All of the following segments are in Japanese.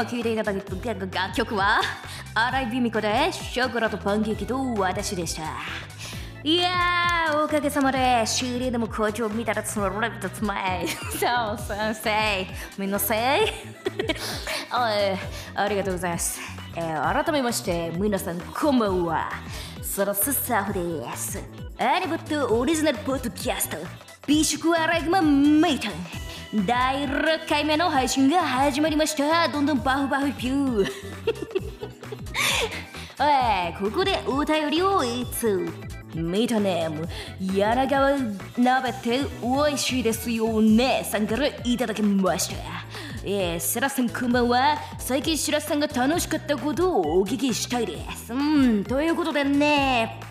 今聴いていただいた楽曲は荒井美美子でショコラとパンケーキと私でした。いやーおかげさまで CD でも校長見たらつまられたつまいそう先生。みんなせい。あありがとうございます、えー、改めまして皆さんこんばんは。そのスタッフです。アニバットオリジナルポッドキャスト。美食アライグマメイトン第6回目の配信が始まりました。どんどんバフバフピュー。はいここでお便りをいつミートネーム柳川鍋って美味しいですよね。さんからいただきました。えー、セラさんこんばんは。最近シラさんが楽しかったことをお聞きしたいです。うんということでね。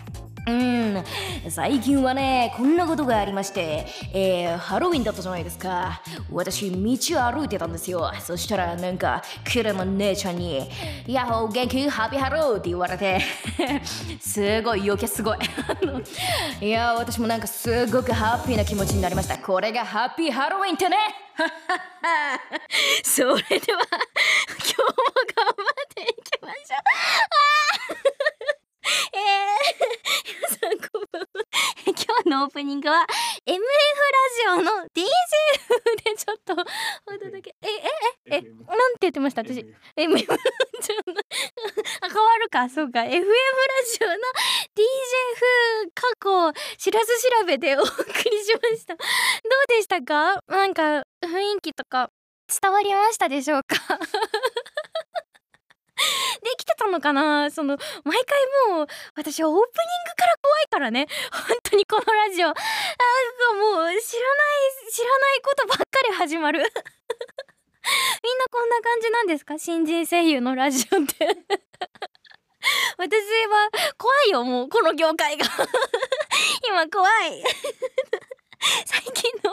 うん。最近はねこんなことがありましてえー、ハロウィンだったじゃないですか。私道を歩いてたんですよ。そしたらなんかクレマ姉ちゃんに「ヤッホー元気？ハッピーハロー」って言われてすごい余計すごい。いや私もなんかすごくハッピーな気持ちになりました。これがハッピーハロウィンってね。それでは今日も頑張っていきましょうえー、皆さんこんばんは。今日のオープニングは MF ラジオの DJ 風でちょっとお届け。え、え、え、え、なんて言ってました私。FM ちょっと、あ、変わるか、そうか。FM ラジオの DJ 風過去知らず調べでお送りしました。どうでしたか？なんか雰囲気とか伝わりましたでしょうか？できてたのかな？その毎回もう私オープニングから怖いからね。本当にこのラジオ。なんかもう知らない知らないことばっかり始まる みんなこんな感じなんですか？新人声優のラジオって。私は怖いよもうこの業界が。今怖い。最近の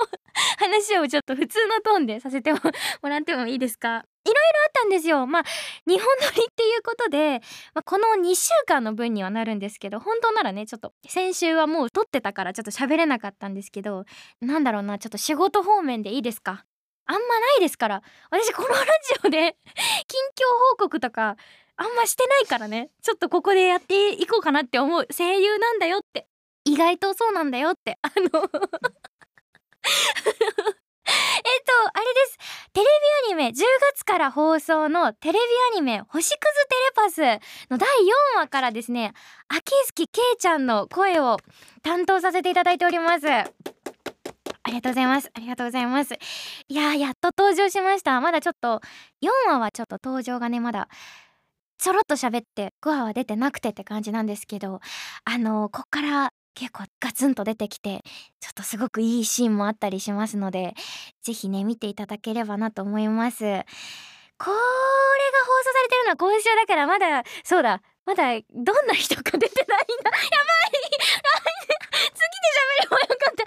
話をちょっと普通のトーンでさせてもらってもいいですか？いろいろあったんですよ。まあ、日本撮りっていうことで、まあ、この2週間の分にはなるんですけど、本当ならね、ちょっと先週はもう撮ってたからちょっと喋れなかったんですけど、なんだろうな、ちょっと仕事方面でいいですか？あんまないですから。私このラジオで 近況報告とかあんましてないからね。ちょっとここでやっていこうかなって思う声優なんだよって。意外とそうなんだよって。あの えっと、あれです。テレビアニメ、10月から放送のテレビアニメ、星屑テレパスの第4話からですね、秋月けいちゃんの声を担当させていただいております。ありがとうございます。ありがとうございます。いややっと登場しました。まだちょっと、4話はちょっと登場がね、まだ、ちょろっと喋って5話は出てなくてって感じなんですけどあのこっから結構ガツンと出てきてちょっとすごくいいシーンもあったりしますので是非ね見ていただければなと思いますこれが放送されてるのは今週だからまだそうだまだどんな人か出てないんだやばい 次で喋ればよかった、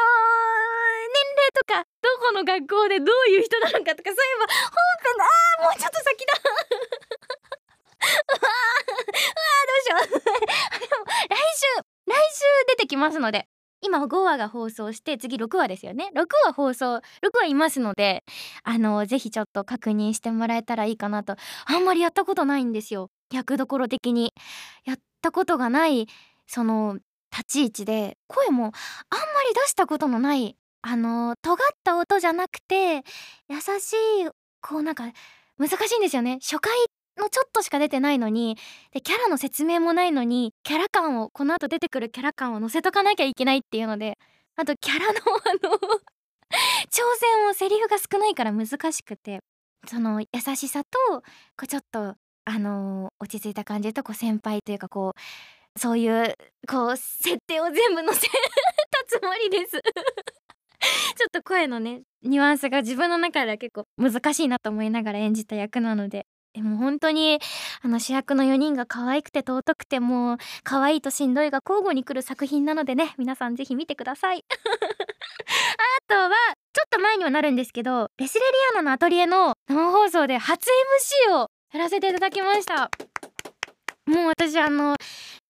年齢とかどこの学校でどういう人なのかとかそういえば本編のあーもうちょっと先だ。うわーうわーどうしよう。でも来週来週出てきますので今5話が放送して次6話ですよね。6話放送6話いますのであのぜひちょっと確認してもらえたらいいかなと。あんまりやったことないんですよ。役どころ的に。やったことがないその立ち位置で声もあんまり出したことのないあの尖った音じゃなくて優しいこうなんか難しいんですよね。初回のちょっとしか出てないのにでキャラの説明もないのにキャラ感をこの後出てくるキャラ感を載せとかなきゃいけないっていうのであとキャラの あの挑戦をセリフが少ないから難しくてその優しさとこうちょっとあの、落ち着いた感じとこう先輩というかこうそういうこう設定を全部載せた つもりです。ちょっと声のねニュアンスが自分の中では結構難しいなと思いながら演じた役なのででも本当にあの主役の4人が可愛くて尊くてもう可愛いとしんどいが交互に来る作品なのでね皆さんぜひ見てください。あとはちょっと前にはなるんですけどレスレリアナのアトリエの生放送で初 MC をやらせていただきました。もう私あの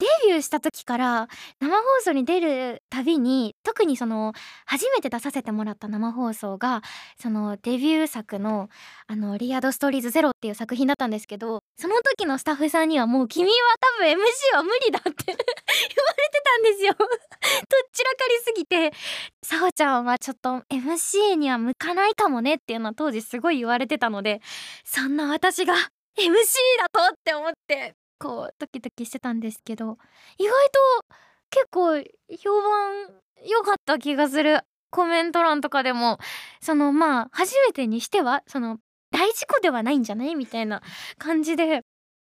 出ビューした時から生放送に出るたびに特にその初めて出させてもらった生放送がそのデビュー作の「あのリアドストーリーズゼロっていう作品だったんですけどその時のスタッフさんにはもう「君は多分 MC は無理だ」って 言われてたんですよ。とっちらかりすぎて「さおちゃんはちょっと MC には向かないかもね」っていうのは当時すごい言われてたのでそんな私が MC だと？って思って。こうドキドキしてたんですけど意外と結構評判良かった気がする。コメント欄とかでもそのまあ初めてにしてはその大事故ではないんじゃない？みたいな感じで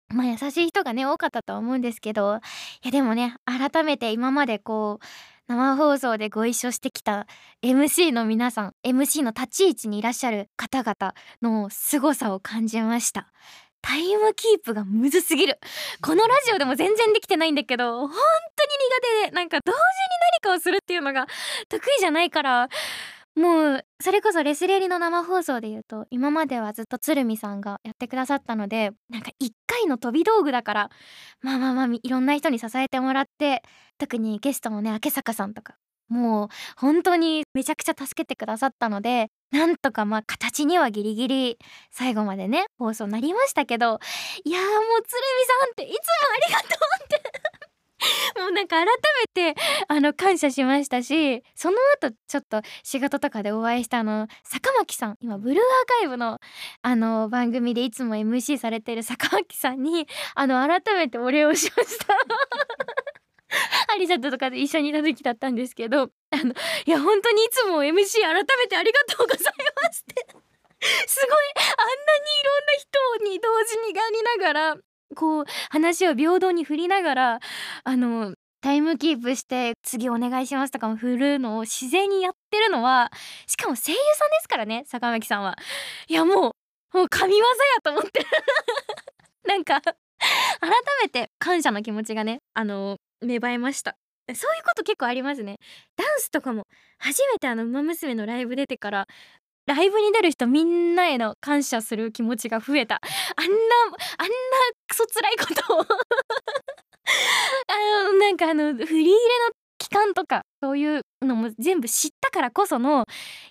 まあ優しい人がね多かったとは思うんですけどいやでもね改めて今までこう生放送でご一緒してきた MC の皆さん MC の立ち位置にいらっしゃる方々の凄さを感じました。タイムキープがむずすぎる。このラジオでも全然できてないんだけど本当に苦手でなんか同時に何かをするっていうのが得意じゃないからもうそれこそレスレリの生放送で言うと今まではずっと鶴見さんがやってくださったのでなんか一回の飛び道具だからまあまあまあいろんな人に支えてもらって特にゲストもね明坂さんとかもう本当にめちゃくちゃ助けてくださったのでなんとかまあ形にはギリギリ最後までね放送なりましたけどいやーもう鶴見さんっていつもありがとうって。もうなんか改めてあの感謝しましたしその後ちょっと仕事とかでお会いしたあの坂巻さん今ブルーアーカイブのあの番組でいつも MC されてる坂巻さんにあの改めてお礼をしました。アリサととかで一緒にいた時だったんですけどあのいや本当にいつも MC 改めてありがとうございますって。すごいあんなにいろんな人に同時にやりながらこう話を平等に振りながらあのタイムキープして次お願いしますとかも振るのを自然にやってるのはしかも声優さんですからね坂巻さんは。いやもうもう神業やと思って なんか改めて感謝の気持ちがねあの芽生えました。そういうこと結構ありますね。ダンスとかも初めてあの「ウマ娘」のライブ出てからライブに出る人みんなへの感謝する気持ちが増えた。あんなあんなクソ辛いことを。あのなんかあの振り入れの期間とかそういうのも全部知ったからこその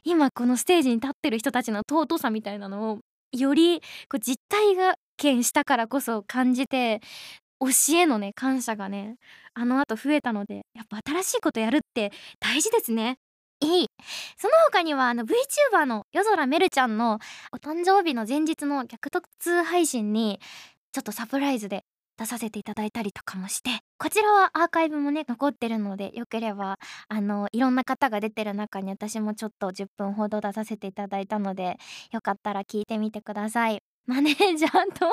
今このステージに立ってる人たちの尊さみたいなのをよりこう実体が見したからこそ感じて推しへのね感謝がねあの後増えたのでやっぱ新しいことやるって大事ですね。いい。その他にはあの VTuber の夜空めるちゃんのお誕生日の前日の逆突配信にちょっとサプライズで出させていただいたりとかもしてこちらはアーカイブもね残ってるのでよければあのいろんな方が出てる中に私もちょっと10分ほど出させていただいたのでよかったら聞いてみてください。マネージャーと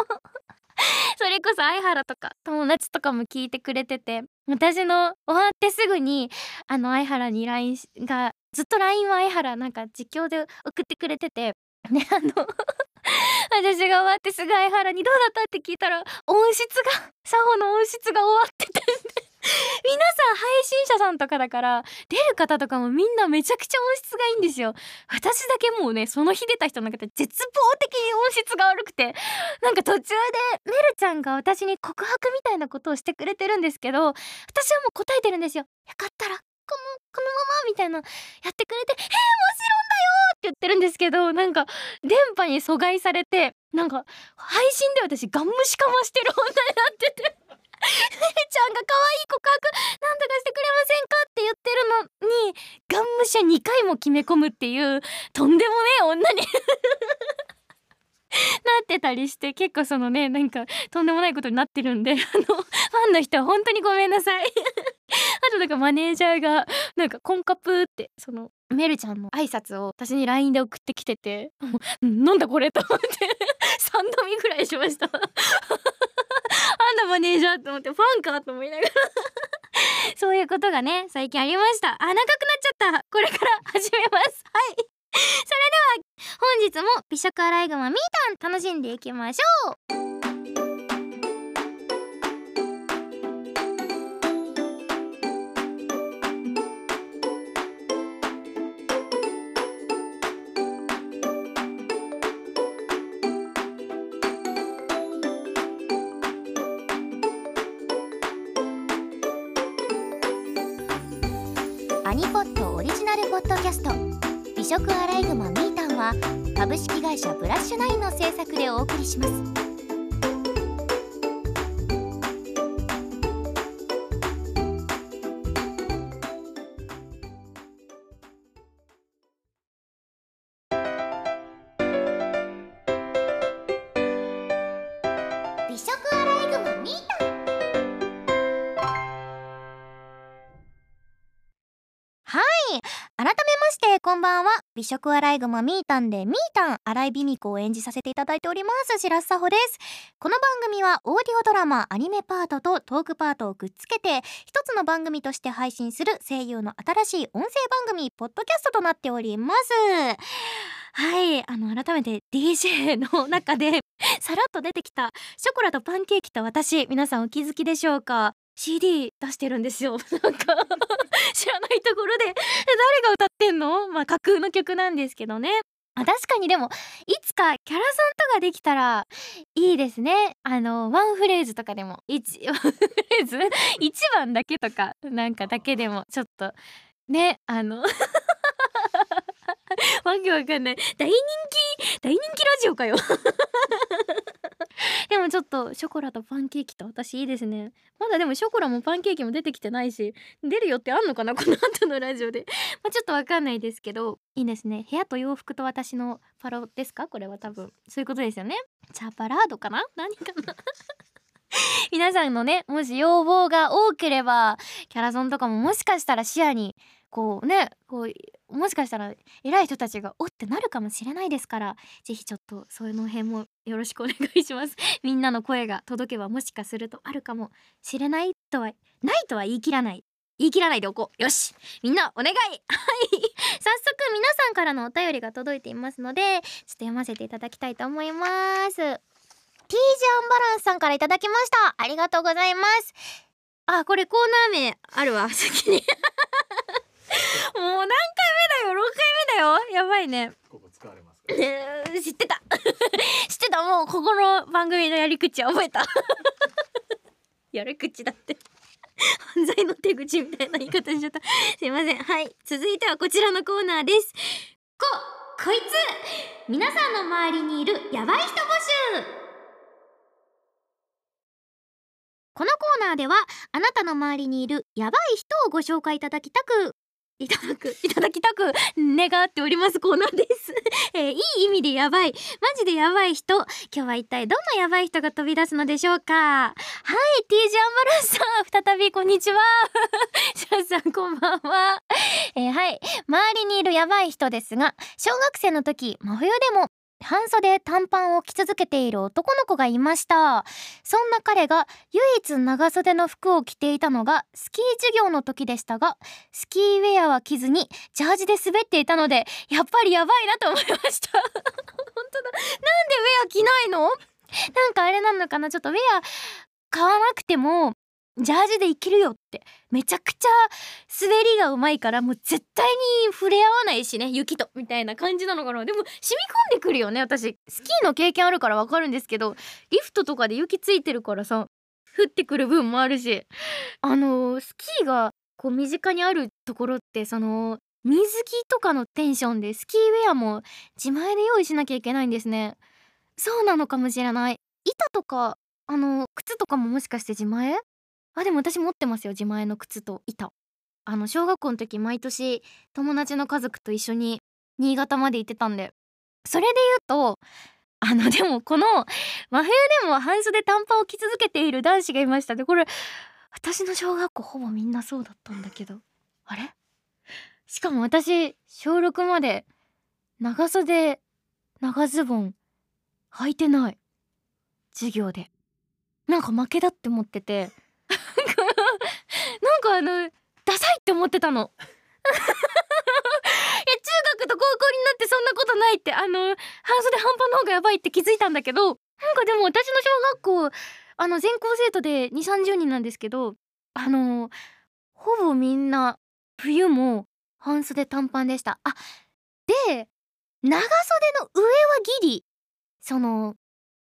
それこそ相原とか友達とかも聞いてくれてて私の終わってすぐにあの相原に LINE がずっと LINE は相原なんか実況で送ってくれててねあの 私が終わってすぐ相原にどうだった？って聞いたら音質がサホの音質が終わってて。皆さん配信者さんとかだから出る方とかもみんなめちゃくちゃ音質がいいんですよ私だけもうねその日出た人の中で絶望的に音質が悪くてなんか途中でメルちゃんが私に告白みたいなことをしてくれてるんですけど私はもう答えてるんですよよかったらこのこのままみたいなやってくれて「えー、もちろんだよ!」って言ってるんですけどなんか電波に阻害されてなんか配信で私ガン無視かましてる女になっててちゃんが可愛い告白なんとかしてくれませんかって言ってるのにガン無視2回も決め込むっていうとんでもねえ女に なってたりして結構そのねなんかとんでもないことになってるんであのファンの人は本当にごめんなさい。あとなんかマネージャーがなんかコンカプーってそのメルちゃんの挨拶を私に LINE で送ってきててなんだこれと思って。三度見ぐらいしました。あんなマネージャーと思ってファンかと思いながら。そういうことがね最近ありました。あ長くなっちゃった。これから始めます。はい。それでは本日も美食アライグマミータン楽しんでいきましょう。食アライグマミータンは株式会社ブラッシュナインの制作でお送りします。い改めましてこんばんは美食アライグマミータンでミータン荒井美美子を演じさせていただいております白洲穂ですこの番組はオーディオドラマアニメパートとトークパートをくっつけて一つの番組として配信する声優の新しい音声番組ポッドキャストとなっておりますはいあの改めて DJ の中でさらっと出てきたショコラとパンケーキと私皆さんお気づきでしょうか？CD 出してるんですよ。なんか 知らないところで。誰が歌ってんの？まあ架空の曲なんですけどね。あ確かにでもいつかキャラソンとかできたらいいですね。あのワンフレーズとかでも。1ワンフレーズ？1番だけとかなんかだけでもちょっとねあのわけわかんない。大人気？大人気ラジオかよ でもちょっとショコラとパンケーキと私いいですね。まだでもショコラもパンケーキも出てきてないし出るよってあんのかなこの後のラジオで。まちょっとわかんないですけどいいですね。部屋と洋服と私のパロですか？これは多分。そういうことですよね。チャパラードかな？何かな？皆さんのねもし要望が多ければキャラソンとかももしかしたら視野にこうねこうもしかしたら偉い人たちがおってなるかもしれないですから是非ちょっとそういうの辺もよろしくお願いします。みんなの声が届けばもしかするとあるかもしれないとはないとは言い切らない。言い切らないでおこう。よし。みんなお願い。はい。早速皆さんからのお便りが届いていますのでちょっと読ませていただきたいと思います。T ジアンバランスさんからいただきました。ありがとうございます。あこれコーナー名あるわ。先に。もう何回目だよ？6回目だよ？やばいね。ここ使われます 知ってた。知ってた。もうここの番組のやり口は覚えた。やり口だって。犯罪の手口みたいな言い方しちゃった。すいません。はい。続いてはこちらのコーナーです。ここいつ。皆さんの周りにいるヤバい人募集。このコーナーではあなたの周りにいるヤバい人をご紹介いただきたくいただく、いただきたく願っておりますコーナーです。えー、いい意味でやばい、マジでやばい人、今日は一体どんなやばい人が飛び出すのでしょうかはい、T ジアンバランさん、再びこんにちは。シャンさんこんばんは。えー、はい、周りにいるやばい人ですが、小学生の時、真冬でも半袖短パンを着続けている男の子がいました。そんな彼が唯一長袖の服を着ていたのがスキー授業の時でしたがスキーウェアは着ずにジャージで滑っていたのでやっぱりやばいなと思いました。本当だ。なんでウェア着ないの？なんかあれなのかな？ちょっとウェア買わなくてもジャージでいけるよって。めちゃくちゃ滑りがうまいからもう絶対に触れ合わないしね雪とみたいな感じなのかな。でも染み込んでくるよね私。スキーの経験あるからわかるんですけどリフトとかで雪ついてるからさ降ってくる分もあるし。あの、スキーがこう身近にあるところってその水着とかのテンションでスキーウェアも自前で用意しなきゃいけないんですね。そうなのかもしれない。板とかあの靴とかももしかして自前あでも私持ってますよ自前の靴と。板。あの小学校の時毎年友達の家族と一緒に新潟まで行ってたんで。それで言うとあのでもこの真冬でも半袖短パンを着続けている男子がいました。でこれ私の小学校ほぼみんなそうだったんだけど。あれ？しかも私小6まで長袖長ズボン履いてない。授業で。なんか負けだって思ってて。なんかあのダサいって思ってたの。いや中学と高校になってそんなことないってあの半袖半端の方がやばいって気づいたんだけどなんかでも私の小学校あの全校生徒で2 3 0人なんですけどあのほぼみんな冬も半袖短パンでした。あで長袖の上はギリその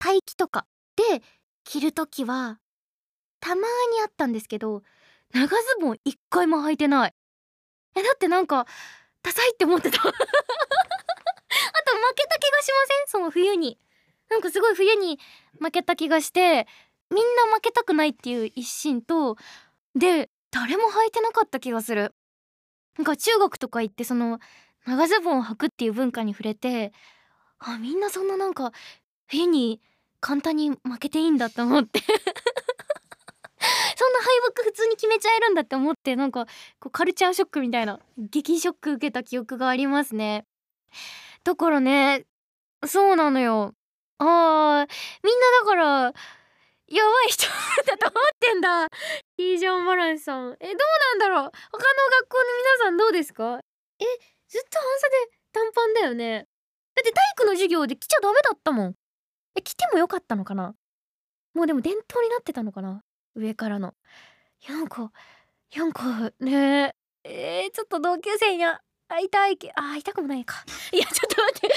待機とかで着る時はたまにあったんですけど長ズボン一回も履いてない。えだってなんかダサいって思ってた。あと負けた気がしません？その冬に。なんかすごい冬に負けた気がしてみんな負けたくないっていう一心とで誰も履いてなかった気がする。なんか中国とか行ってその長ズボンを履くっていう文化に触れてあみんなそんななんか冬に簡単に負けていいんだって思って。んな敗北普通に決めちゃえるんだって思ってなんかこうカルチャーショックみたいな激ショック受けた記憶がありますね。だからねそうなのよ。あーみんなだからやばい人だと思ってんだ。イージョンバランスさん。えどうなんだろう。他の学校の皆さんどうですか？えずっと半袖短パンだよね。だって体育の授業で着ちゃダメだったもん。え着てもよかったのかな。もうでも伝統になってたのかな。上からの。いやなんかなんかねえ。ー、ちょっと同級生に会いたいけあ会いたくもないか。いやちょっと待って。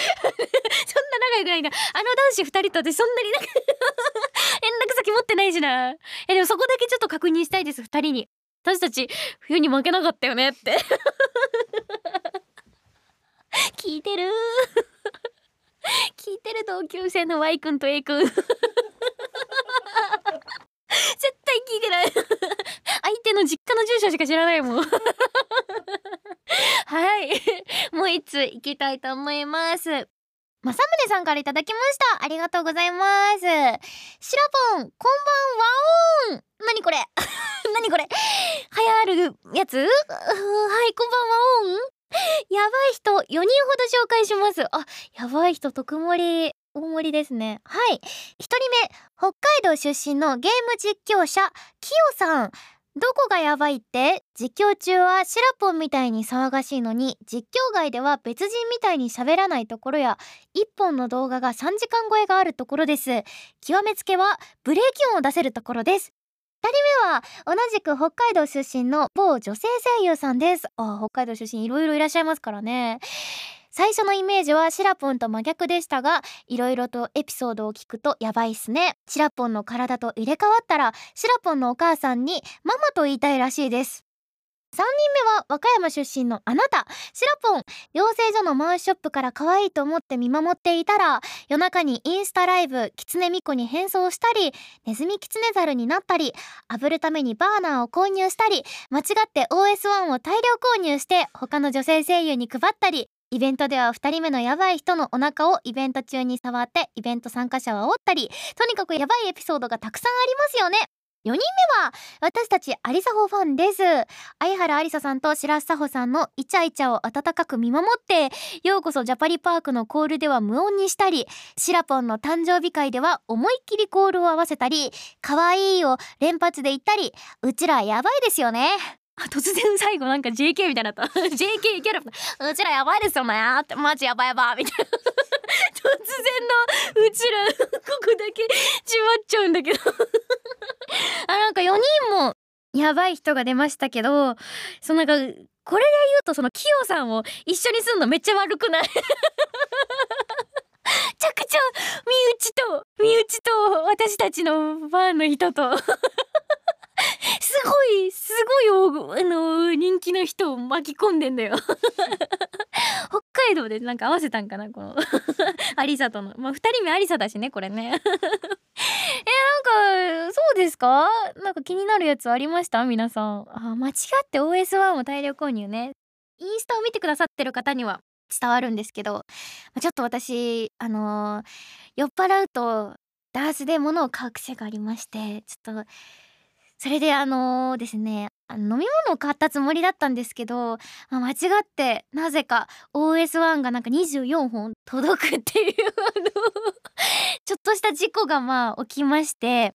そんな仲良くないな。あの男子2人と私そんなになんか連絡先持ってないしな。えでもそこだけちょっと確認したいです2人に。私たち冬に負けなかったよねって。聞いてる。聞いてる同級生の Y 君と A 君。絶対聞いてない。相手の実家の住所しか知らないもん。はい。もう一ついきたいと思います。まさむねさんからいただきました。ありがとうございます。しらぽんこんばんはおーん。何これ？何これ？流行るやつ？はいこんばんはおーん。やばい人4人ほど紹介します。あやばい人特盛り。大盛りですね。はい。1人目北海道出身のゲーム実況者キヨさん。どこがやばいって？実況中はシラポンみたいに騒がしいのに実況外では別人みたいに喋らないところや1本の動画が3時間超えがあるところです。極めつけはブレーキ音を出せるところです。2人目は同じく北海道出身の某女性声優さんです。あ北海道出身いろいろいらっしゃいますからね。最初のイメージはシラポンと真逆でしたがいろいろとエピソードを聞くとやばいっすね。シラポンの体と入れ替わったらシラポンのお母さんにママと言いたいらしいです。3人目は和歌山出身のあなた。シラポン養成所のマウスショップから可愛いと思って見守っていたら夜中にインスタライブキツネミコに変装したりネズミキツネザルになったり炙るためにバーナーを購入したり間違って OS1 を大量購入して他の女性声優に配ったりイベントでは2人目のヤバい人のお腹をイベント中に触ってイベント参加者は煽ったりとにかくヤバいエピソードがたくさんありますよね。4人目は私たちアリサホファンです。相原ありささんと白洲佐穂さんのイチャイチャを温かく見守ってようこそジャパリパークのコールでは無音にしたりシラポンの誕生日会では思いっきりコールを合わせたり可愛いいを連発で言ったりうちらやばいですよね。突然最後なんか JK みたいになった。JK キャラ。うちらやばいですよね。ってマジやばいやばみたいな。突然のうちらここだけじわっちゃうんだけど。あなんか4人もやばい人が出ましたけどそのなんかこれで言うとそのキヨさんを一緒にすんのめっちゃ悪くない？めちゃくちゃ身内と身内と私たちのファンの人と。すごいすごいあの人気の人を巻き込んでんだよ。北海道でなんか合わせたんかなこの。アリサとの。まあ2人目アリサだしねこれね。えなんかそうですか？なんか気になるやつありました？皆さん。あ間違って OS1 を大量購入ね。インスタを見てくださってる方には伝わるんですけどちょっと私あのー、酔っ払うとダースで物を買う癖がありましてちょっとそれであのー、ですね飲み物を買ったつもりだったんですけど、まあ、間違ってなぜか OS1 がなんか24本届くっていうちょっとした事故がまあ起きまして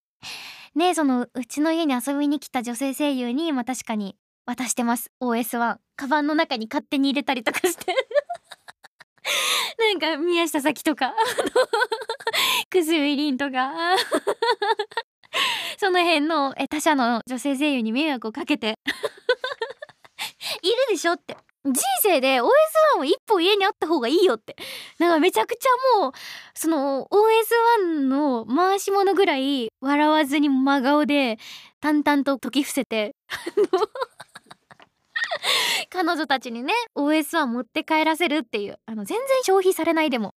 ねそのうちの家に遊びに来た女性声優にまあ確かに渡してます。OS1 カバンの中に勝手に入れたりとかして。なんか宮下咲とかあのくすみりんとか。その辺の他社の女性声優に迷惑をかけて。いるでしょって。人生で OS1 を一歩家にあった方がいいよって。なんかめちゃくちゃもうその OS1 の回し物ぐらい笑わずに真顔で淡々と解き伏せて 彼女たちにね OS1 持って帰らせるっていう。あの全然消費されないでも。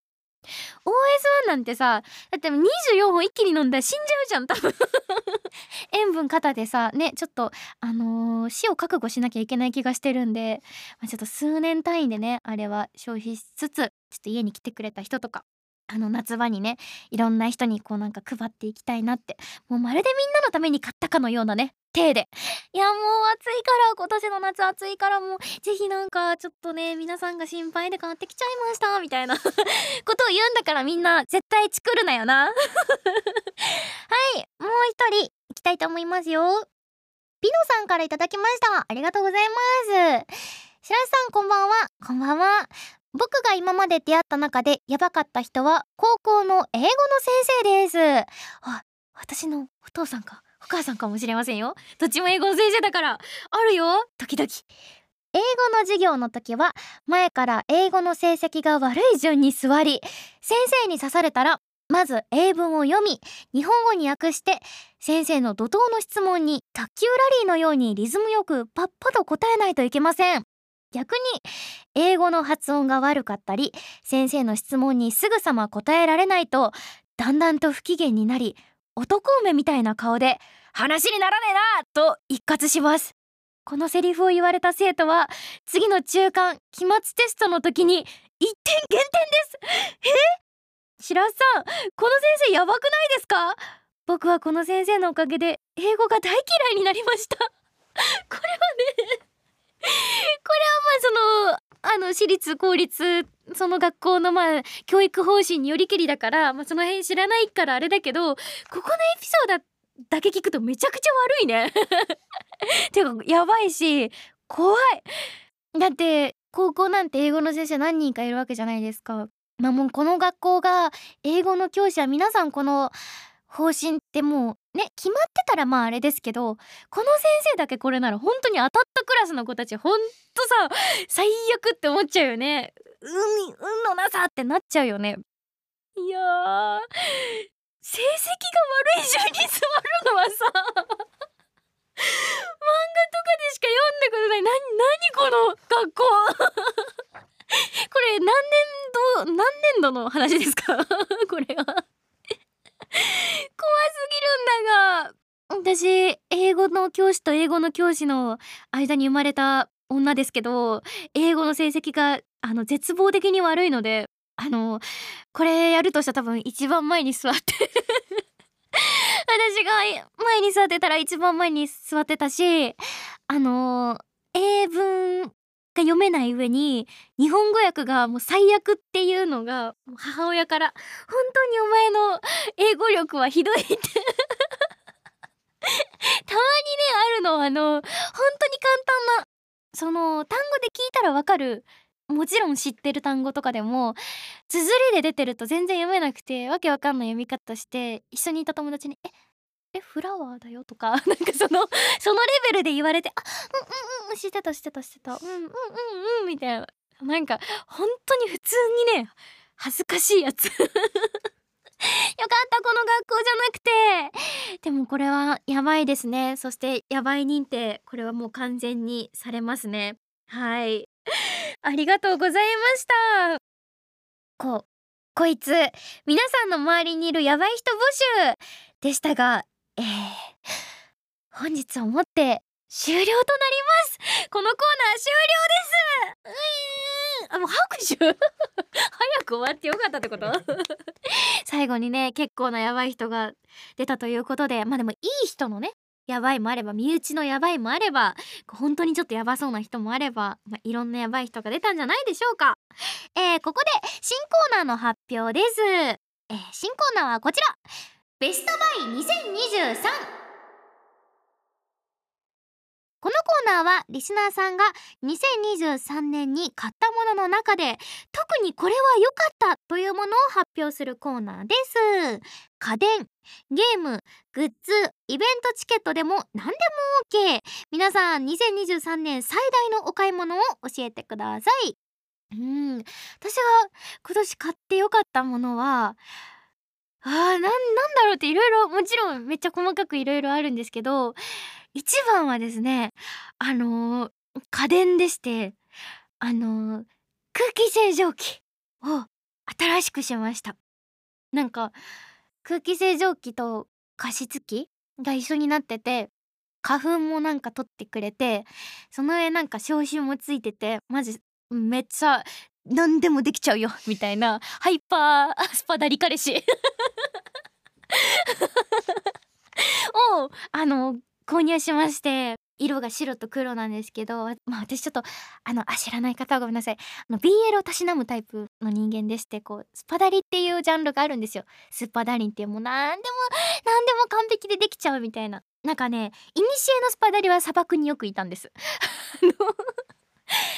OS1 なんてさだって24本一気に飲んだら死んじゃうじゃん多分。塩分肩でさねちょっとあのー、死を覚悟しなきゃいけない気がしてるんで、まあ、ちょっと数年単位でねあれは消費しつつちょっと家に来てくれた人とかあの夏場にねいろんな人にこうなんか配っていきたいなって。もうまるでみんなのために買ったかのようなね手で。いやもう暑いから今年の夏暑いからもうぜひなんかちょっとね皆さんが心配で買ってきちゃいましたみたいな ことを言うんだからみんな絶対作るなよな。はいもう一人いきたいと思いますよ。ピノさんからいただきました。ありがとうございます。白石さんこんばんは。こんばんは。僕が今まで出会った中でヤバかった人は高校の英語の先生です。あ私のお父さんか。お母さんかもしれませんよ。どっちも英語の先生だから。あるよ。時々。英語の授業の時は前から英語の成績が悪い順に座り先生に刺されたらまず英文を読み日本語に訳して先生の怒涛の質問に卓球ラリーのようにリズムよくパッパと答えないといけません。逆に英語の発音が悪かったり先生の質問にすぐさま答えられないとだんだんと不機嫌になり男梅みたいな顔で話にならねえなと一括します。このセリフを言われた生徒は次の中間期末テストの時に1点減点です。え？白洲さんこの先生やばくないですか？僕はこの先生のおかげで英語が大嫌いになりました。これはねこれはまあそのあの私立公立その学校のまあ教育方針によりけりだから、まあ、その辺知らないからあれだけどここのエピソードだけ聞くとめちゃくちゃ悪いね。ていうかやばいし怖い。だって高校なんて英語の先生何人かいるわけじゃないですか。まあもうこの学校が英語の教師は皆さんこの方針ってもうね決まってたらまああれですけどこの先生だけこれなら本当に当たったクラスの子たちほんとさ最悪って思っちゃうよね。運運のなさってなっちゃうよね。いや成績が悪い順に座るのはさ漫画とかでしか読んだことない。な何この学校。これ何年度何年度の話ですか？これは。怖すぎるんだが私英語の教師と英語の教師の間に生まれた女ですけど英語の成績があの絶望的に悪いのであのこれやるとしたら多分一番前に座って 私が前に座ってたら一番前に座ってたしあの英文が読めない上に日本語訳がもう最悪っていうのが母親から「本当にお前の英語力はひどい」って たまにねあるの。あの本当に簡単なその単語で聞いたらわかるもちろん知ってる単語とかでも綴りで出てると全然読めなくてわけわかんない読み方して一緒にいた友達に「ええフラワーだよとか なんかそのそのレベルで言われてあうんうんうんしてたしてたしてた。うんうんうんうんみたいな。なんか本当に普通にね恥ずかしいやつ。よかったこの学校じゃなくて。でもこれはやばいですね。そしてやばい認定これはもう完全にされますね。はい。ありがとうございました。こうこいつ皆さんの周りにいるやばい人募集でしたがえー、本日をもって終了となります。このコーナー終了です。あもう拍手？早く終わってよかったってこと？最後にね結構なやばい人が出たということでまあでもいい人のねやばいもあれば身内のやばいもあれば本当にちょっとやばそうな人もあれば、まあ、いろんなやばい人が出たんじゃないでしょうか。えー、ここで新コーナーの発表です、えー、新コーナーはこちら。ベストバイ2023このコーナーはリスナーさんが2023年に買ったものの中で特にこれは良かったというものを発表するコーナーです。家電ゲームグッズイベントチケットでも何でも OK 皆さん2023年最大のお買い物を教えてください。うん。私が今年買って良かったものはあーなんだろうっていろいろもちろんめっちゃ細かくいろいろあるんですけど一番はですねあのー家電でしてあの空気清浄機を新しくしました。なんか空気清浄機と加湿器が一緒になってて花粉もなんか取ってくれてその上なんか消臭もついててマジめっちゃ何でもできちゃうよみたいなハイパースパダリ彼氏。をあの購入しまして色が白と黒なんですけど、まあ、私ちょっとあのあ知らない方はごめんなさい。あの BL をたしなむタイプの人間でしてこうスパダリっていうジャンルがあるんですよ。スパダリンってもう何でも何でも完璧でできちゃうみたいな。なんかねいにしえのスパダリは砂漠によくいたんです。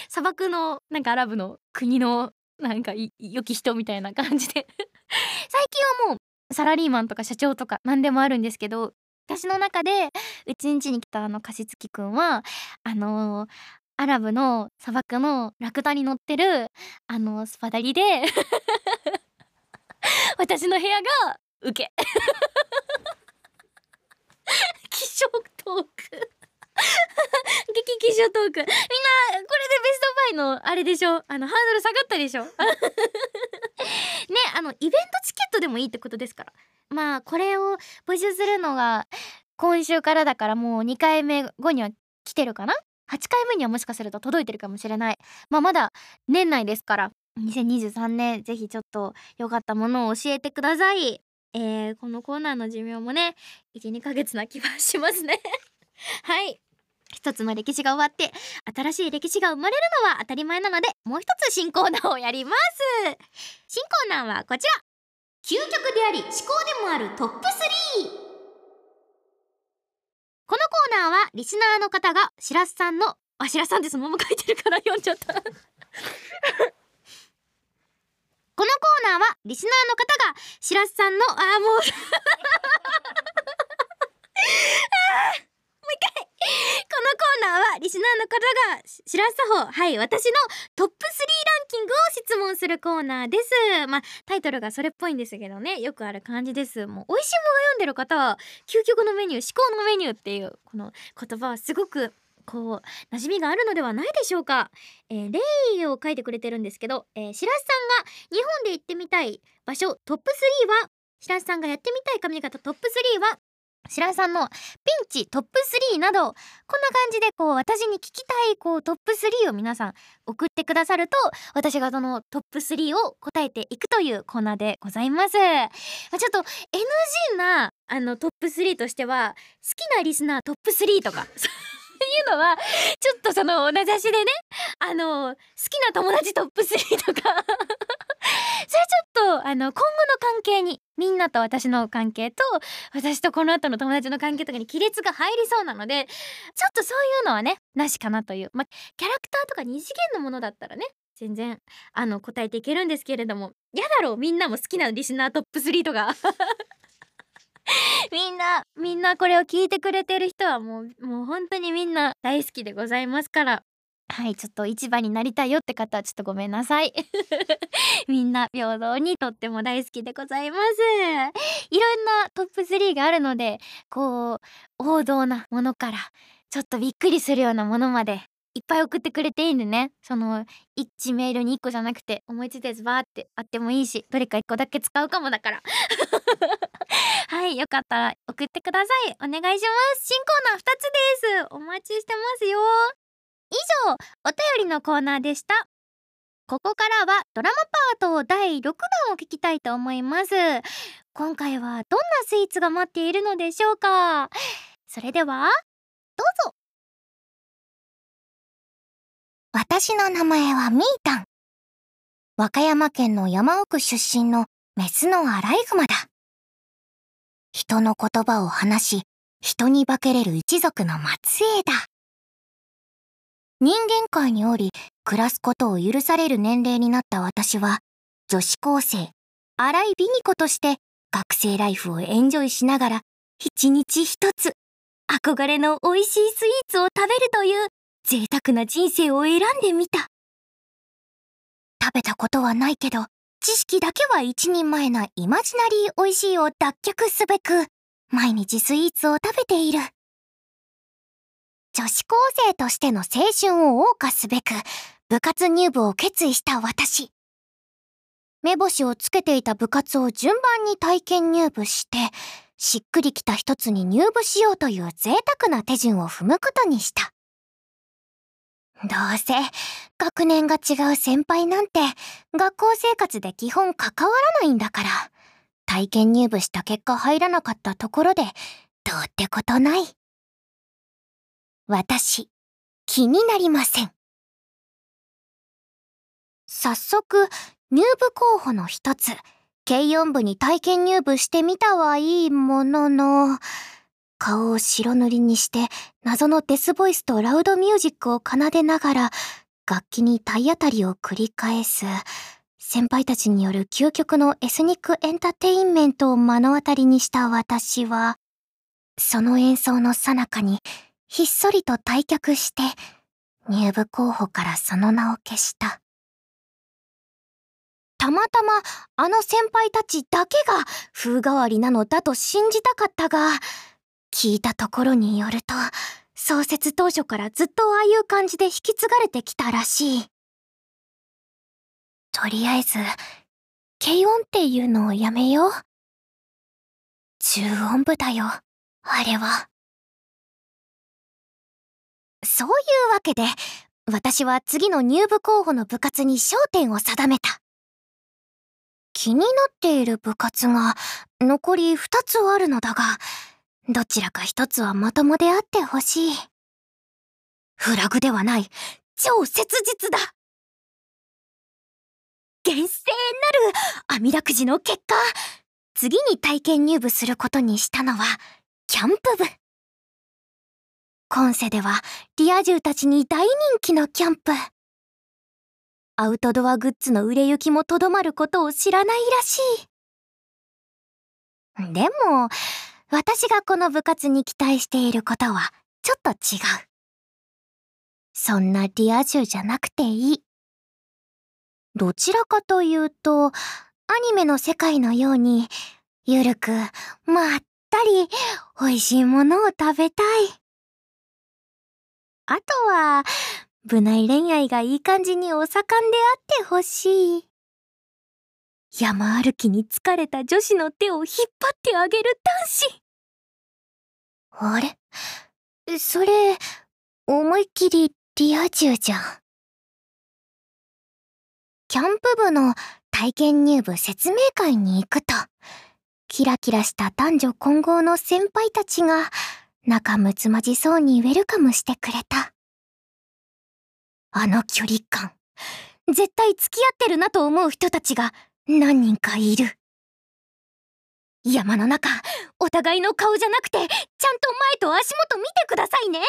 砂漠のなんかアラブの国のなんか良き人みたいな感じで。最近はもうサラリーマンとか社長とか何でもあるんですけど私の中でうちんちに来たあの加湿器くんはあのー、アラブの砂漠のラクダに乗ってるあのスパダリで 私の部屋がウケ 気象トーク。激気象トーク。みんなこれでベストバイのあれでしょ？あのハードル下がったでしょ？ねあのイベントチケットでもいいってことですから。まあこれを募集するのが今週からだからもう2回目後には来てるかな？8回目にはもしかすると届いてるかもしれない。まあまだ年内ですから。2023年ぜひちょっと良かったものを教えてください。えー、このコーナーの寿命もね12ヶ月な気はしますね。はい。一つの歴史が終わって新しい歴史が生まれるのは当たり前なのでもう一つ新コーナーをやります。新コーナーはこちら。究極であり思考でもあるトップ3このコーナーはリスナーの方がしらすさんのあしらすさんってそのまま書いてるから読んじゃった。このコーナーはリスナーの方がしらすさんのあもう。あもう一回。ここのコーナーはリスナーの方が知らせた方はい私のトップ3ランキングを質問するコーナーです。まあタイトルがそれっぽいんですけどね。よくある感じです。もう美味しいもが読んでる方は究極のメニュー至高のメニューってい。うこの言葉はすごくこう馴染みがあるのではないでしょうか、えー、例を書いてくれてるんですけど、えー、白洲さんが日本で行ってみたい場所トップ3は白洲さんがやってみたい髪型トップ3は白井さんのピンチトップ3などこんな感じでこう私に聞きたいこうトップ3を皆さん送ってくださると私がそのトップ3を答えていくというコーナーでございます。ま、ちょっと NG なあのトップ3としては好きなリスナートップ3とかいうのはちょっとその名指しでねあの好きな友達トップ3とか。それちょっとあの今後の関係にみんなと私の関係と私とこの後の友達の関係とかに亀裂が入りそうなのでちょっとそういうのはねなしかなという。まキャラクターとか二次元のものだったらね全然あの答えていけるんですけれどもやだろうみんなも好きなリスナートップ3とか。みんなみんなこれを聞いてくれてる人はもうもう本当にみんな大好きでございますから。はいちょっと市場になりたいよって方はちょっとごめんなさい。みんな平等にとっても大好きでございます。いろんなトップ3があるのでこう王道なものからちょっとびっくりするようなものまでいっぱい送ってくれていいんでね。その1メールに1個じゃなくて思いついたやつバーってあってもいいしどれか1個だけ使うかもだから。はいよかったら送ってください。お願いします。新コーナー2つです。お待ちしてますよ。以上お便りのコーナーでした。ここからはドラマパート第6弾を聞きたいと思います。今回はどんなスイーツが待っているのでしょうか。それではどうぞ。私の名前はミータン。和歌山県の山奥出身のメスのアライグマだ。人の言葉を話し、人に化けれる一族の末裔だ。人間界におり、暮らすことを許される年齢になった私は、女子高生、荒井美美子として、学生ライフをエンジョイしながら、一日一つ、憧れの美味しいスイーツを食べるという贅沢な人生を選んでみた。食べたことはないけど、知識だけは一人前なイマジナリー美味しいを脱却すべく、毎日スイーツを食べている。女子高生としての青春を謳歌すべく部活入部を決意した私。目星をつけていた部活を順番に体験入部して、しっくりきた一つに入部しようという贅沢な手順を踏むことにした。どうせ学年が違う先輩なんて学校生活で基本関わらないんだから、体験入部した結果入らなかったところでどうってことない。私、気になりません。早速、入部候補の一つ、軽音部に体験入部してみたはいいものの、顔を白塗りにして謎のデスボイスとラウドミュージックを奏でながら楽器に体当たりを繰り返す先輩たちによる究極のエスニックエンターテインメントを目の当たりにした私はその演奏の最中にひっそりと退却して入部候補からその名を消した。たまたまあの先輩たちだけが風変わりなのだと信じたかったが、聞いたところによると、創設当初からずっとああいう感じで引き継がれてきたらしい。とりあえず、軽音っていうのをやめよう。中音部だよ、あれは。そういうわけで、私は次の入部候補の部活に焦点を定めた。気になっている部活が残り2つあるのだが、どちらか1つはまともであってほしい。フラグではない、超切実だ厳正なる網だくじの結果、次に体験入部することにしたのは、キャンプ部。今世ではリア充たちに大人気のキャンプ。アウトドアグッズの売れ行きもとどまることを知らないらしい。でも、私がこの部活に期待していることはちょっと違う。そんなリア充じゃなくていい。どちらかというと、アニメの世界のように、ゆるく、まったり、美味しいものを食べたい。あとは、部内恋愛がいい感じにお盛んであってほしい。山歩きに疲れた女子の手を引っ張ってあげる男子。あれ？それ、思いっきりリア充じゃん。キャンプ部の体験入部説明会に行くと、キラキラした男女混合の先輩たちが仲睦まじそうにウェルカムしてくれた。あの距離感。絶対付き合ってるなと思う人たちが何人かいる。山の中、お互いの顔じゃなくて、ちゃんと前と足元見てくださいね。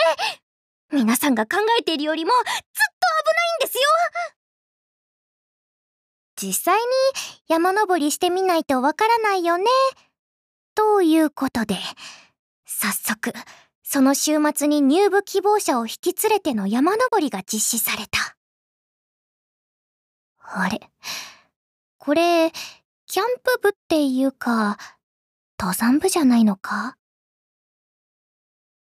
皆さんが考えているよりもずっと危ないんですよ。実際に山登りしてみないとわからないよね。ということで、早速、その週末に入部希望者を引き連れての山登りが実施された。あれ？これ、キャンプ部っていうか、登山部じゃないのか？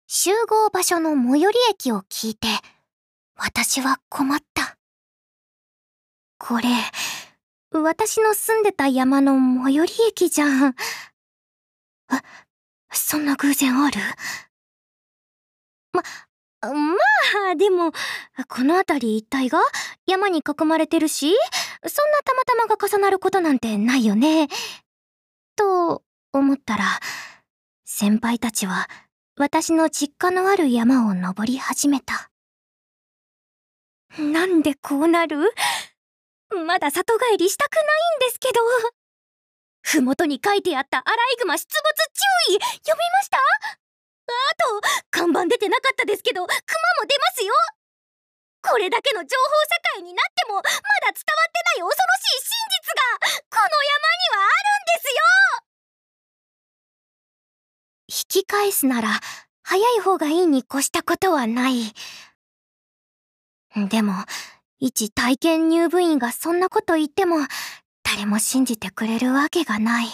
集合場所の最寄り駅を聞いて、私は困った。これ、私の住んでた山の最寄り駅じゃん。あ、そんな偶然ある？ま、まあ、でも、この辺り一帯が山に囲まれてるし、そんなたまたまが重なることなんてないよね。と思ったら、先輩たちは私の実家のある山を登り始めた。なんでこうなる？まだ里帰りしたくないんですけど。ふもとに書いてあったアライグマ出没注意読みました？あと、看板出てなかったですけど、熊も出ますよこれだけの情報社会になっても、まだ伝わってない恐ろしい真実が、この山にはあるんですよ引き返すなら、早い方がいいに越したことはない。でも、一体験入部員がそんなこと言っても、誰も信じてくれるわけがない。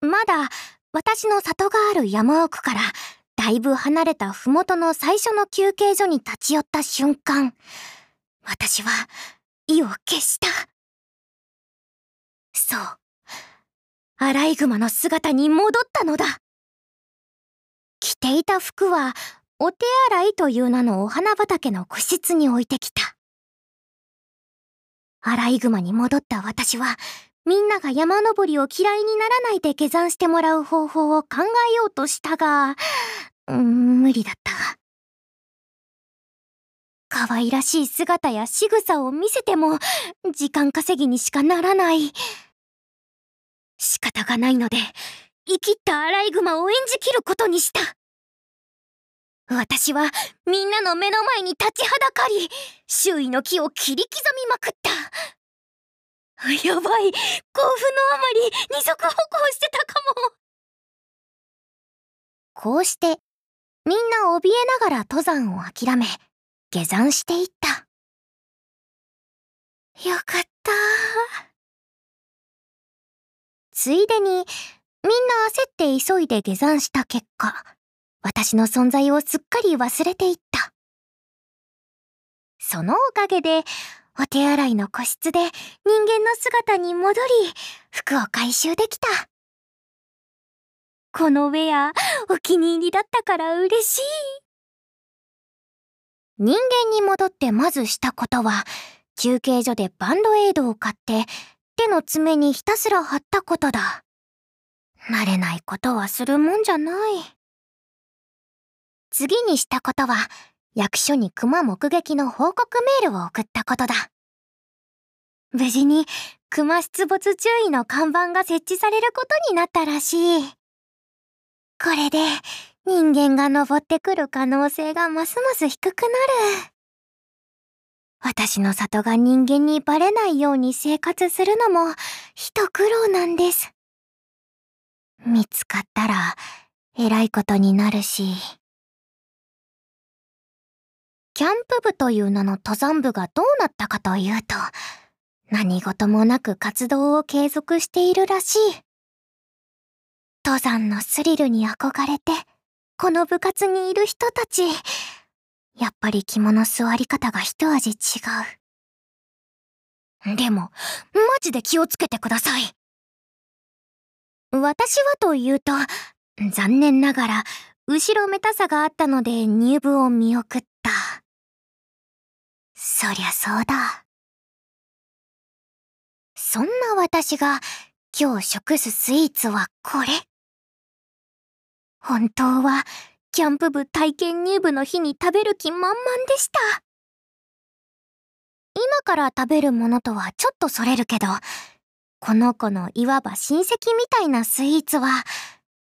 まだ私の里がある山奥からだいぶ離れた麓の最初の休憩所に立ち寄った瞬間、私は意を決した。そう。アライグマの姿に戻ったのだ。着ていた服は、お手洗いという名のお花畑の個室に置いてきた。アライグマに戻った私は、みんなが山登りを嫌いにならないで下山してもらう方法を考えようとしたが、無理だった。可愛らしい姿や仕草を見せても、時間稼ぎにしかならない。仕方がないので、生きったアライグマを演じきることにした。私はみんなの目の前に立ちはだかり、周囲の木を切り刻みまくった。やばい、興奮のあまり二足歩行してたかも。こうして、みんな怯えながら登山を諦め、下山していった。よかった。ついでに、みんな焦って急いで下山した結果、私の存在をすっかり忘れていった。そのおかげで、お手洗いの個室で人間の姿に戻り、服を回収できた。このウェア、お気に入りだったから嬉しい。人間に戻ってまずしたことは、休憩所でバンドエイドを買って、手の爪にひたすら貼ったことだ。慣れないことはするもんじゃない。次にしたことは、役所に熊目撃の報告メールを送ったことだ。無事に熊出没注意の看板が設置されることになったらしい。これで人間が登ってくる可能性がますます低くなる。私の里が人間にバレないように生活するのも一苦労なんです。見つかったら偉いことになるし。キャンプ部という名の登山部がどうなったかというと、何事もなく活動を継続しているらしい。登山のスリルに憧れて、この部活にいる人たち、やっぱり着物座り方が一味違う。でも、マジで気をつけてください。私はというと、残念ながら、後ろめたさがあったので入部を見送った。そりゃそうだ。そんな私が今日食すスイーツはこれ。本当は、キャンプ部体験入部の日に食べる気満々でした。今から食べるものとはちょっとそれるけど、この子のいわば親戚みたいなスイーツは、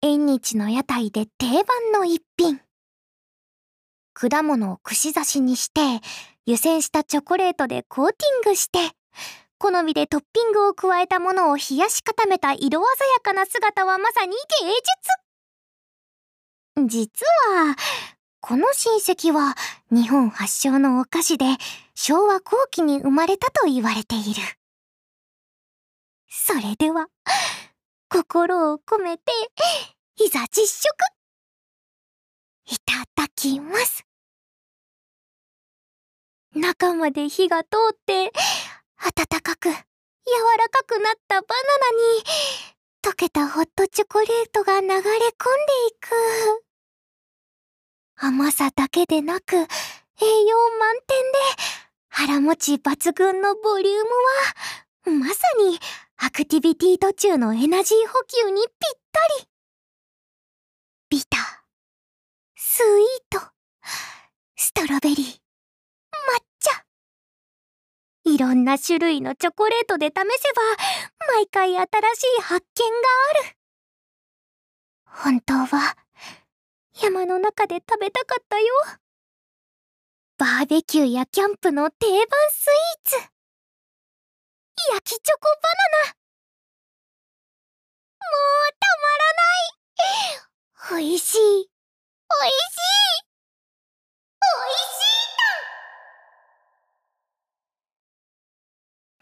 縁日の屋台で定番の一品。果物を串刺しにして、湯煎したチョコレートでコーティングして、好みでトッピングを加えたものを冷やし固めた色鮮やかな姿はまさに芸術実は、この親戚は日本発祥のお菓子で昭和後期に生まれたと言われている。それでは、心を込めて、いざ実食いただきます。中まで火が通って、温かく、柔らかくなったバナナに、溶けたホットチョコレートが流れ込んでいく。甘さだけでなく、栄養満点で、腹持ち抜群のボリュームは、まさに、アクティビティ途中のエナジー補給にぴったり。ビター、スイート、ストロベリー、抹茶。いろんな種類のチョコレートで試せば、毎回新しい発見がある。本当は、山の中で食べたかったよ。バーベキューやキャンプの定番スイーツ。焼きチョコバナナ。もうたまらない。美味しい。美味しい。美味し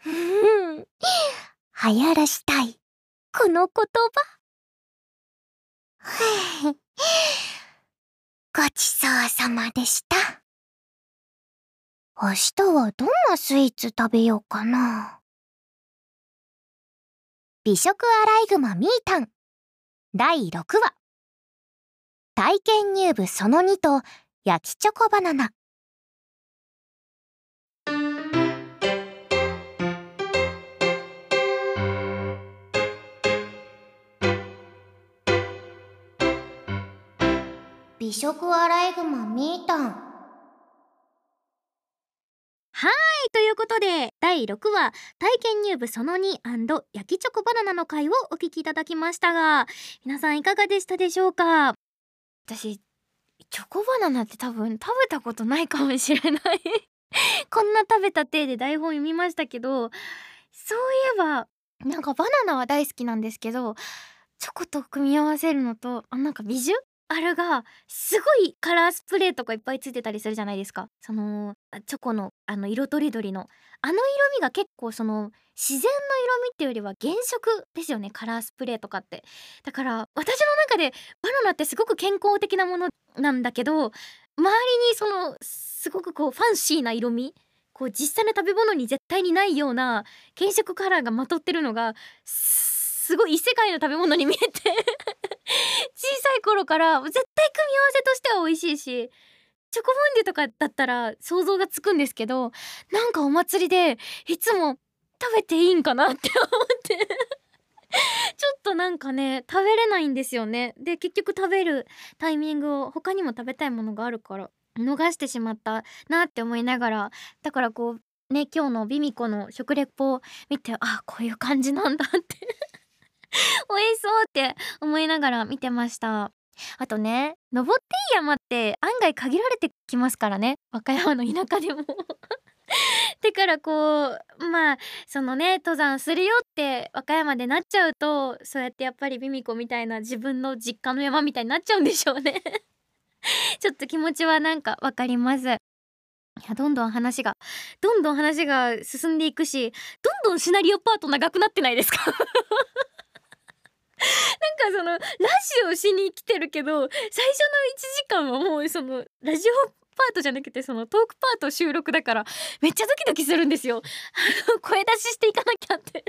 いうん。流行らしたい。この言葉。ごちそうさまでした。明日はどんなスイーツ食べようかな。美食アライグマミータン第6話体験入部その2と焼きチョコバナナ美食アライグマミータンはいということで第6話体験入部その2焼きチョコバナナの回をお聞きいただきましたが皆さんいかがでしたでしょうか？私チョコバナナって多分食べたことないかもしれない。こんな食べた体で台本読みましたけどそういえばなんかバナナは大好きなんですけどチョコと組み合わせるのとあなんかビジュ？あれがすごいカラースプレーとかいっぱいついてたりするじゃないですか。そのチョコのあの色とりどりの。あの色味が結構その自然の色味っていうよりは原色ですよねカラースプレーとかって。だから私の中でバナナってすごく健康的なものなんだけど周りにそのすごくこうファンシーな色味こう実際の食べ物に絶対にないような原色カラーがまとってるのがすごい異世界の食べ物に見えて。小さい頃から絶対組み合わせとしては美味しいしチョコフォンデュとかだったら想像がつくんですけどなんかお祭りでいつも食べていいんかなって思って。ちょっとなんかね食べれないんですよね。で結局食べるタイミングを他にも食べたいものがあるから逃してしまったなって思いながらだからこうね今日のビミコの食レポを見てあこういう感じなんだって。美味しそうって思いながら見てました。あとね登っていい山って案外限られてきますからね。和歌山の田舎でも。だからこうまあそのね登山するよって和歌山でなっちゃうとそうやってやっぱりビミコみたいな自分の実家の山みたいになっちゃうんでしょうね。ちょっと気持ちはなんかわかります。いやどんどん話がどんどん話が進んでいくしどんどんシナリオパート長くなってないですか？そのラジオしに来てるけど最初の1時間はもうそのラジオパートじゃなくてそのトークパート収録だからめっちゃドキドキするんですよ。声出ししていかなきゃって。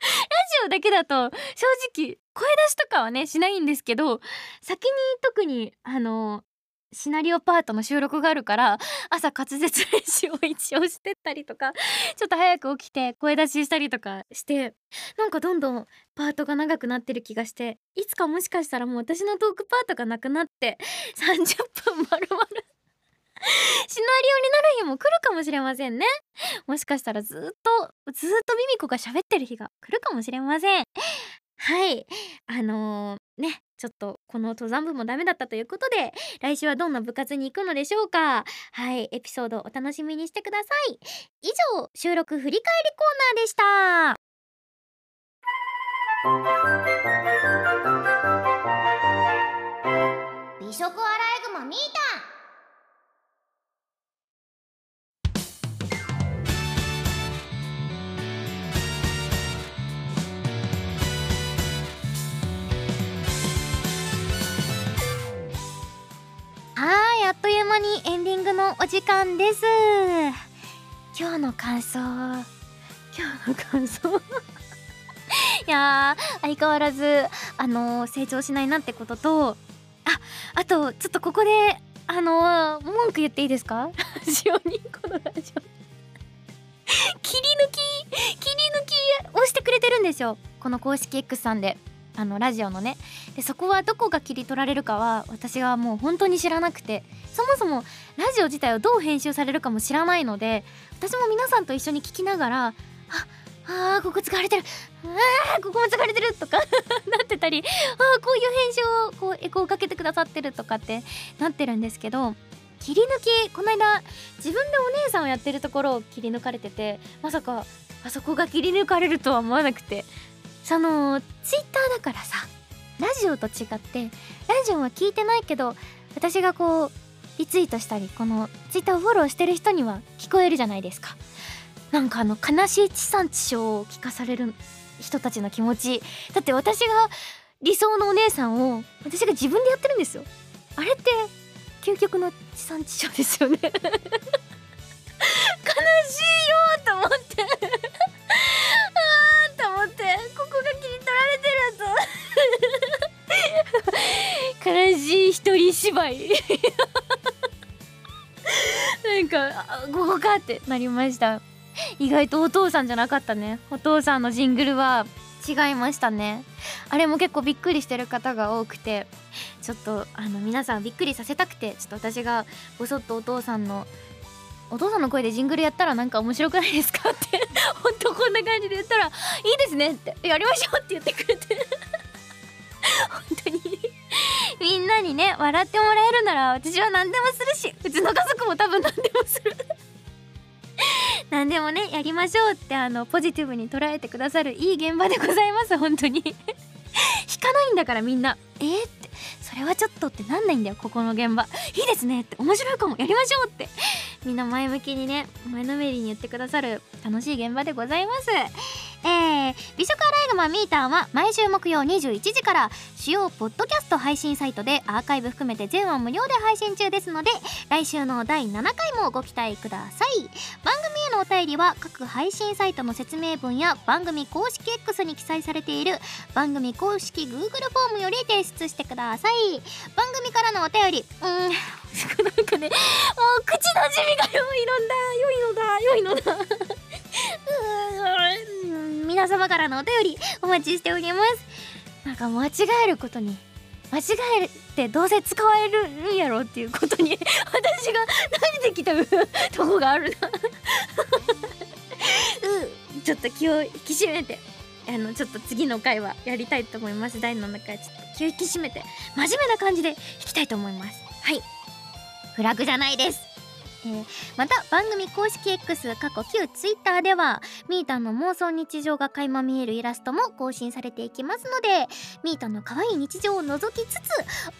ラジオだけだと正直声出しとかはねしないんですけど先に特にあのシナリオパートの収録があるから朝滑舌練習を一応してったりとかちょっと早く起きて声出ししたりとかしてなんかどんどんパートが長くなってる気がしていつかもしかしたらもう私のトークパートがなくなって30分まるまるシナリオになる日も来るかもしれませんね。もしかしたらずっとずっとミミコが喋ってる日が来るかもしれません。はい。あのー、ね。ちょっとこの登山部もダメだったということで来週はどんな部活に行くのでしょうか。はいエピソードお楽しみにしてください。以上収録振り返りコーナーでした。美食アライグマミータ。はいあっという間にエンディングのお時間です。今日の感想今日の感想？いや相変わらずあのー、成長しないなってこととああとちょっとここであのー、文句言っていいですか？ラジオにこのラジオ。切り抜き切り抜きをしてくれてるんですよ。この公式 X さんで。あのラジオのね。でそこはどこが切り取られるかは私はもう本当に知らなくて。そもそもラジオ自体をどう編集されるかも知らないので私も皆さんと一緒に聞きながらああーここ使われてる。あーここも使われてるとか なってたりあーこういう編集をこうエコーかけてくださってるとかってなってるんですけど切り抜きこの間自分でお姉さんをやってるところを切り抜かれててまさかあそこが切り抜かれるとは思わなくて。そのツイッターだからさラジオと違ってラジオは聞いてないけど私がこうリツイートしたりこのツイッターをフォローしてる人には聞こえるじゃないですか。なんかあの悲しい地産地消を聞かされる人たちの気持ち。だって私が理想のお姉さんを私が自分でやってるんですよ。あれって究極の地産地消ですよね。悲しいよと思って。思ってここが切り取られてると 悲しい一人芝居。なんかここかってなりました。意外とお父さんじゃなかったね。お父さんのジングルは違いましたね。あれも結構びっくりしてる方が多くてちょっとあの皆さんびっくりさせたくてちょっと私がぼそっとお父さんのお父さんの声でジングルやったらなんか面白くないですかって。ほんとこんな感じで言ったら「いいですね」って「やりましょう」って言ってくれて。本当に。みんなにね笑ってもらえるなら私は何でもするしうちの家族も多分何でもする。何でもねやりましょうってあのポジティブに捉えてくださるいい現場でございます本当に。引かないんだからみんな。えー、って。それはちょっとってなんないんだよここの現場。いいですねって。面白いかも。やりましょうって。みんな前向きにね前のめりに言ってくださる楽しい現場でございます。えー、美食アライグマミーターは毎週木曜21時から主要ポッドキャスト配信サイトでアーカイブ含めて全話無料で配信中ですので来週の第7回もご期待ください。番組へのお便りは各配信サイトの説明文や番組公式 X に記載されている番組公式 Google フォームより提出してください。番組からのお便りうんなんかねもう口なじみが良いのだ。良いのだ。良いのだ。皆様からのお便りお待ちしております。なんか間違えることに間違えてどうせ使われるんやろっていうことに 私が慣れてきたとこがあるな。うん。ちょっと気を引き締めてあのちょっと次の回はやりたいと思います。第7回ちょっと気を引き締めて真面目な感じで弾きたいと思います。はい。フラグじゃないですえーまた番組公式 X 過去旧 Twitter ではミータンの妄想日常が垣間見えるイラストも更新されていきますのでミータンの可愛い日常を覗きつつ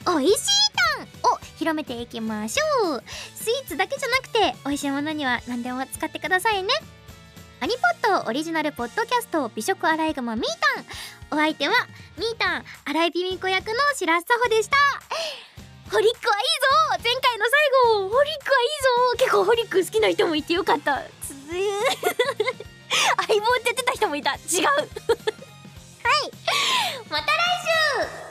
美味しいタンを広めていきましょう。スイーツだけじゃなくて美味しいものには何でも使ってくださいね。アニポットオリジナルポッドキャスト美食アライグマミータン。お相手はミータン荒井ビミ子役の白洲穂でした。ホリックはいいぞ!前回の最後!ホリックはいいぞ!結構ホリック好きな人もいてよかった。つ相棒って言ってた人もいた。違う。はい。また来週!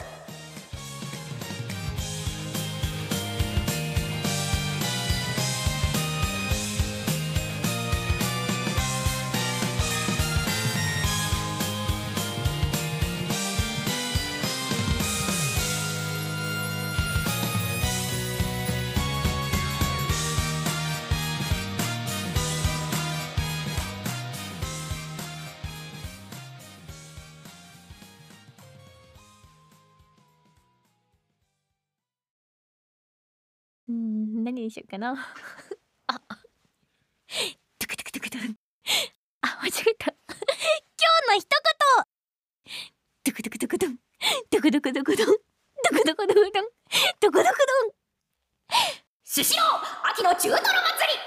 にしようかな？あトクトクトクトゥあ間違えた。今日の一言。トクトクトクトントクトクトクトントクトクトクトントクトクトゥン寿司の秋の中トロ祭り。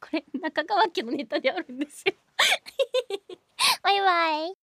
これ中川家のネタであるんですよ。バイバイ。